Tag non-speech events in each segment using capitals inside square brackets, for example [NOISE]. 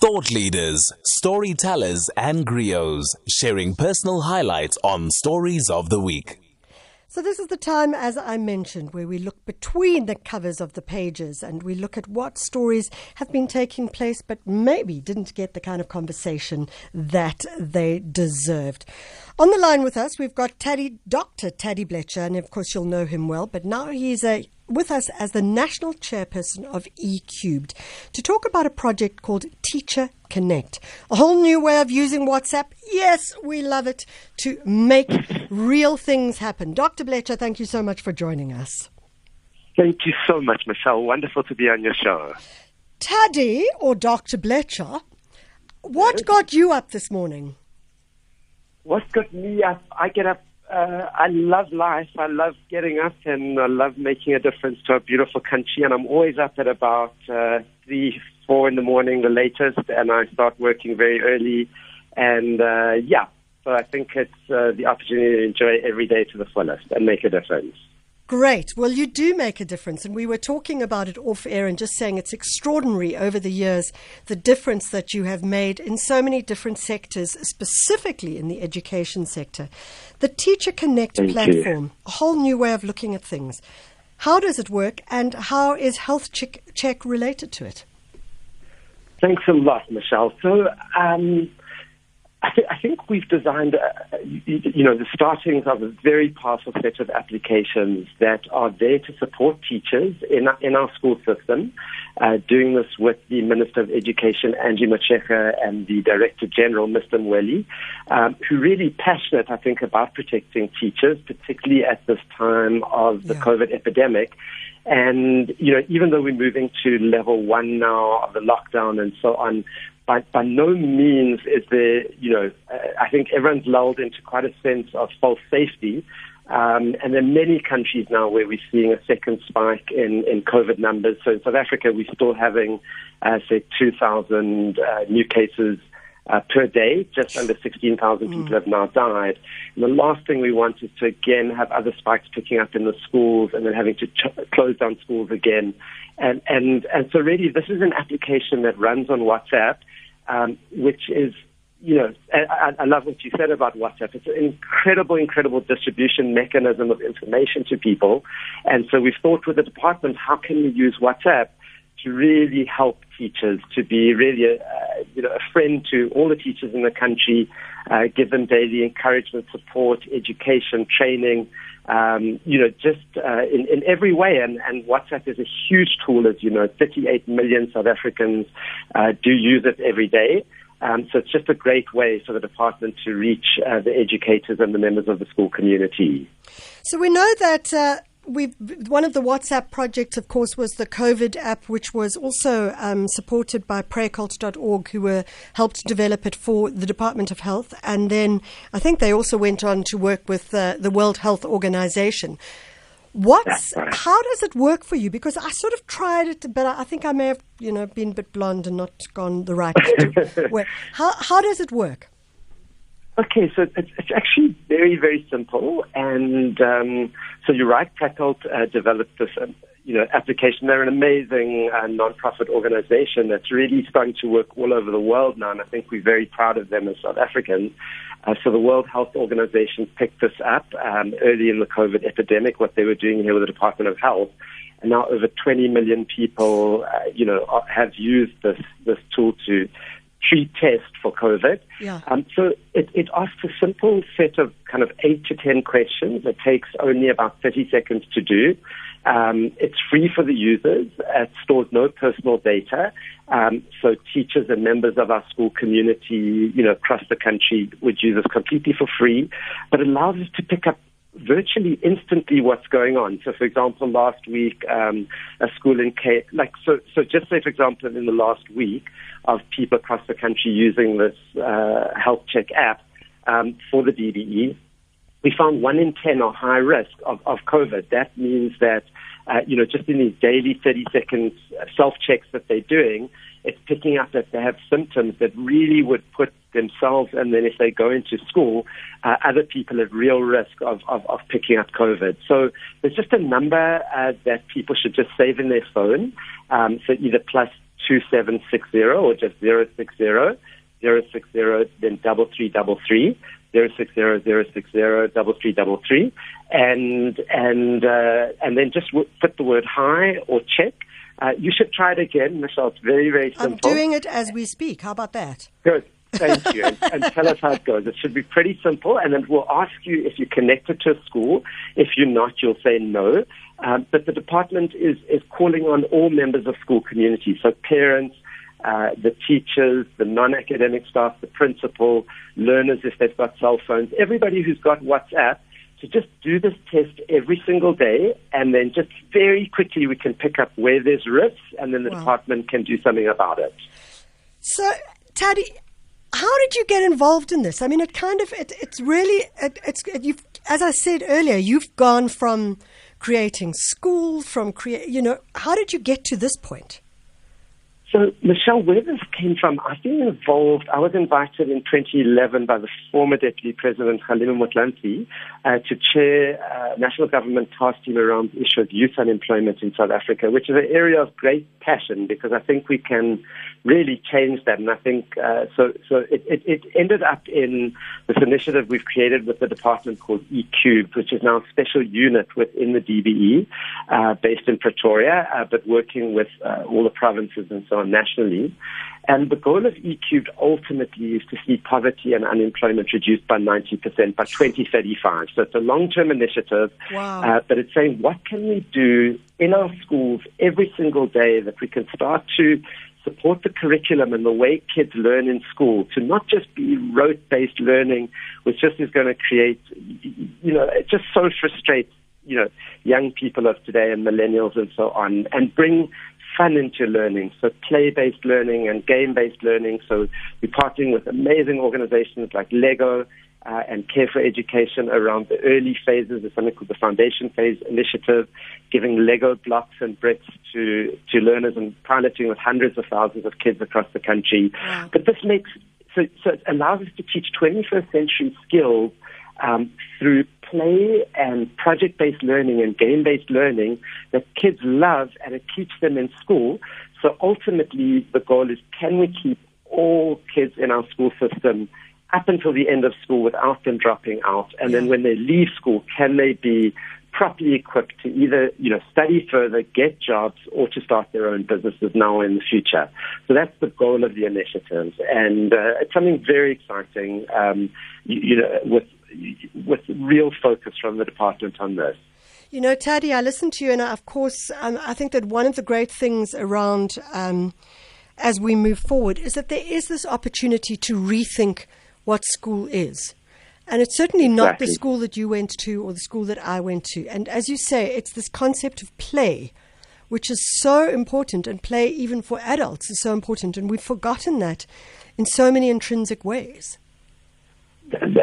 Thought leaders, storytellers, and griots sharing personal highlights on Stories of the Week. So, this is the time, as I mentioned, where we look between the covers of the pages and we look at what stories have been taking place but maybe didn't get the kind of conversation that they deserved. On the line with us, we've got Taddy, Dr. Taddy Blecher, and of course, you'll know him well, but now he's a with us as the national chairperson of eCubed to talk about a project called Teacher Connect, a whole new way of using WhatsApp. Yes, we love it to make [LAUGHS] real things happen. Dr. Blecher, thank you so much for joining us. Thank you so much, Michelle. Wonderful to be on your show. Taddy or Dr. Blecher, what got you up this morning? What got me up? I get up uh, I love life. I love getting up and I love making a difference to a beautiful country. And I'm always up at about uh, three, four in the morning, the latest, and I start working very early. And uh, yeah, so I think it's uh, the opportunity to enjoy every day to the fullest and make a difference. Great. Well, you do make a difference. And we were talking about it off air and just saying it's extraordinary over the years the difference that you have made in so many different sectors, specifically in the education sector. The Teacher Connect Thank platform, you. a whole new way of looking at things. How does it work and how is Health Check, check related to it? Thanks a lot, Michelle. So, um, I, th- I, think we've designed, uh, you, you, know, the startings of a very powerful set of applications that are there to support teachers in, in our school system. Uh, doing this with the Minister of Education, Angie Motshekga, and the Director General, Mr. Mweli, um, who really passionate, I think, about protecting teachers, particularly at this time of the yeah. COVID epidemic. And, you know, even though we're moving to level one now of the lockdown and so on, by, by no means is there, you know, I think everyone's lulled into quite a sense of false safety. Um, and there are many countries now where we're seeing a second spike in, in COVID numbers. So in South Africa, we're still having, uh, say, 2,000 uh, new cases uh, per day. Just under 16,000 people mm. have now died. And the last thing we want is to again have other spikes picking up in the schools and then having to ch- close down schools again. And, and, and so really this is an application that runs on WhatsApp um, which is, you know, I, I love what you said about WhatsApp. It's an incredible, incredible distribution mechanism of information to people. And so we've thought with the department, how can we use WhatsApp to really help teachers, to be really a, uh, you know, a friend to all the teachers in the country, uh, give them daily encouragement, support, education, training, um, you know, just uh, in, in every way. And, and WhatsApp is a huge tool, as you know. 38 million South Africans uh, do use it every day. Um, so it's just a great way for the department to reach uh, the educators and the members of the school community. So we know that uh, we one of the WhatsApp projects, of course, was the COVID app, which was also um, supported by praekelt.org, who were helped develop it for the Department of Health. And then I think they also went on to work with uh, the World Health Organization. What's how does it work for you? Because I sort of tried it, but I think I may have, you know, been a bit blonde and not gone the right [LAUGHS] way. How how does it work? Okay, so it's, it's actually very, very simple. And um, so you're right, Praekelt uh, developed this um, you know, application. They're an amazing uh, nonprofit organization that's really starting to work all over the world now, and I think we're very proud of them as South Africans. Uh, so the World Health Organization picked this up um, early in the COVID epidemic, what they were doing here with the Department of Health. And now over 20 million people, uh, you know, have used this, this tool to treat test for COVID. Yeah. Um, so it, it asks a simple set of kind of eight to 10 questions. It takes only about 30 seconds to do. Um, it's free for the users. It stores no personal data. Um, so teachers and members of our school community, you know, across the country would use this completely for free, but it allows us to pick up virtually instantly what's going on. So, for example, last week, um, a school in K, like, so, so just say, for example, in the last week of people across the country using this uh, health check app um, for the DBE, we found one in 10 are high risk of, of COVID. That means that, uh, you know, just in these daily 30 seconds self checks that they're doing, it's picking up that they have symptoms that really would put themselves and then if they go into school, uh, other people at real risk of, of, of, picking up COVID. So there's just a number uh, that people should just save in their phone. Um, so either plus 2760 or just 060 060 then double three double three. 060 double three double three and and uh, and then just put the word hi or check uh, you should try it again Michelle it's very very simple I'm doing it as we speak how about that good Thank you. and, [LAUGHS] and, tell us how it goes. It should be pretty simple, and then we'll ask you if you're connected to a school. If you're not, you'll say no. Um, but the department is, is calling on all members of school community, so parents, uh, the teachers, the non-academic staff, the principal, learners if they've got cell phones, everybody who's got WhatsApp, to just do this test every single day, and then just very quickly we can pick up where there's risks, and then the wow. department can do something about it. So, Taddy, how did you get involved in this? I mean, it kind of it, it's really it, it's you've as I said earlier, you've gone from creating school from create. You know, how did you get to this point? So, Michelle, where this came from, I've been involved. I was invited in 2011 by the former Deputy President Kgalema Motlanthe uh, to chair a uh, national government task team around the issue of youth unemployment in South Africa, which is an area of great passion because I think we can really change that. And I think uh, so. So it, it, it, ended up in this initiative we've created with the department called eCube, which is now a special unit within the DBE, uh, based in Pretoria, uh, but working with all the provinces and so on nationally. And the goal of eCube ultimately is to see poverty and unemployment reduced by 90% by 2035. So it's a long-term initiative, wow. uh, but it's saying what can we do in our schools every single day that we can start to support the curriculum and the way kids learn in school to not just be rote based learning, which just is going to create, you know, it just so frustrates, you know, young people of today and millennials and so on, and bring fun into learning. So play based learning and game based learning. So we're partnering with amazing organizations like Lego uh, and Care for Education around the early phases. There's something called the Foundation Phase Initiative, giving Lego blocks and bricks to, to learners and piloting with hundreds of thousands of kids across the country. Wow. But this makes, so, so it allows us to teach 21st century skills um, through play and project-based learning and game-based learning that kids love and it keeps them in school. So ultimately, the goal is can we keep all kids in our school system up until the end of school without them dropping out. And then when they leave school, can they be properly equipped to either, you know, study further, get jobs, or to start their own businesses now in the future. So that's the goal of the initiative. And uh, it's something very exciting, um, you, you know, with, with real focus from the department on this. You know, Taddy, I listened to you, and of course, um, I think that one of the great things around um, as we move forward is that there is this opportunity to rethink what school is. And it's certainly not exactly. the school that you went to or the school that I went to. And as you say, it's this concept of play, which is so important, and play even for adults is so important. And we've forgotten that in so many intrinsic ways.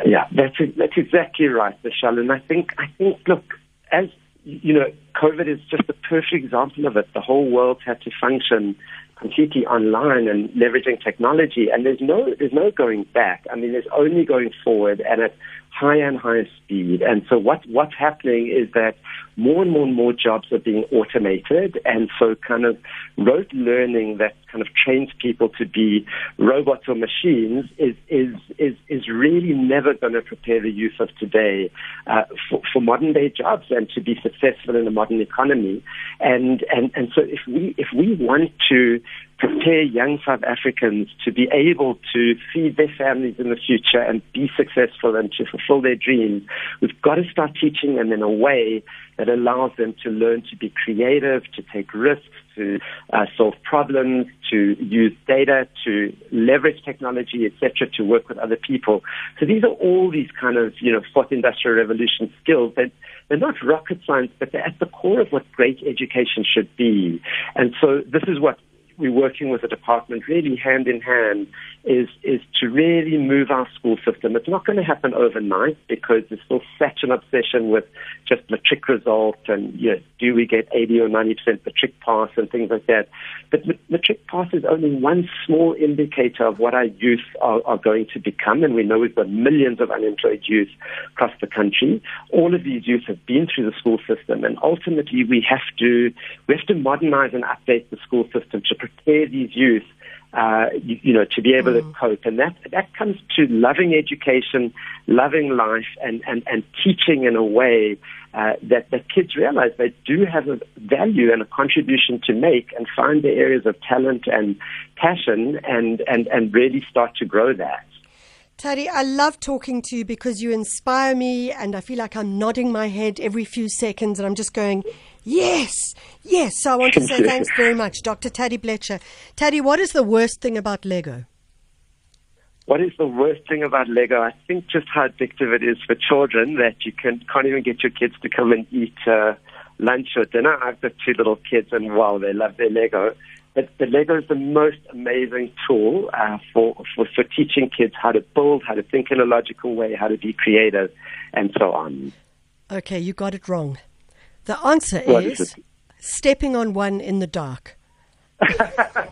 Yeah, that's that's exactly right, Michelle. And I think I think look, as you know, COVID is just a perfect example of it. The whole world had to function completely online and leveraging technology, and there's no there's no going back. I mean, there's only going forward, and at higher and higher speed. And so what what's happening is that more and more and more jobs are being automated, and so kind of rote learning that kind of trains people to be robots or machines is is is is really never going to prepare the youth of today uh, for, for modern day jobs and to be successful in the modern economy. And and and so if we if we want to prepare young South Africans to be able to feed their families in the future and be successful and to fulfill their dreams, we've got to start teaching them in a way that allows them to learn to be creative, to take risks, to uh, solve problems, to use data, to leverage technology, etc., to work with other people. So these are all these kind of, you know, fourth industrial revolution skills that they're not rocket science, but they're at the core of what great education should be. And so this is what we're working with the department really hand in hand is is to really move our school system. It's not going to happen overnight because there's still such an obsession with just matric result and you know, do we get 80 or 90 percent matric pass and things like that. But matric pass is only one small indicator of what our youth are, are going to become, and we know we've got millions of unemployed youth across the country. All of these youth have been through the school system, and ultimately we have to we have to modernize and update the school system to prepare these youth uh, you, you, know, to be able mm. to cope. And that, that comes to loving education, loving life, and, and, and teaching in a way uh, that, that kids realize they do have a value and a contribution to make and find the areas of talent and passion and, and, and really start to grow that. Teddy, I love talking to you because you inspire me, and I feel like I'm nodding my head every few seconds, and I'm just going, yes, yes. So I want to say thanks [LAUGHS] very much, Dr. Taddy Blecher. Taddy, what is the worst thing about Lego? What is the worst thing about Lego? I think just how addictive it is for children that you can, can't even get your kids to come and eat uh, lunch or dinner. I've got two little kids, and wow, they love their Lego. But the Lego is the most amazing tool uh, for, for, for teaching kids how to build, how to think in a logical way, how to be creative, and so on. Okay, you got it wrong. The answer is, is stepping on one in the dark. [LAUGHS]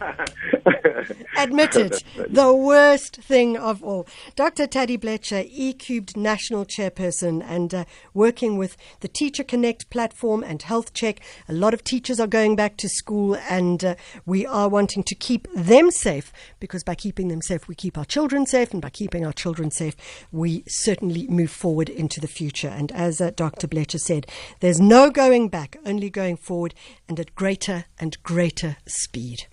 [LAUGHS] Admitted, [LAUGHS] the worst thing of all. Dr. Taddy Blecher, eCubed National Chairperson, and uh, working with the Teacher Connect platform and Health Check. A lot of teachers are going back to school, and uh, we are wanting to keep them safe because by keeping them safe, we keep our children safe, and by keeping our children safe, we certainly move forward into the future. And as uh, Dr. Blecher said, there's no going back, only going forward and at greater and greater speed.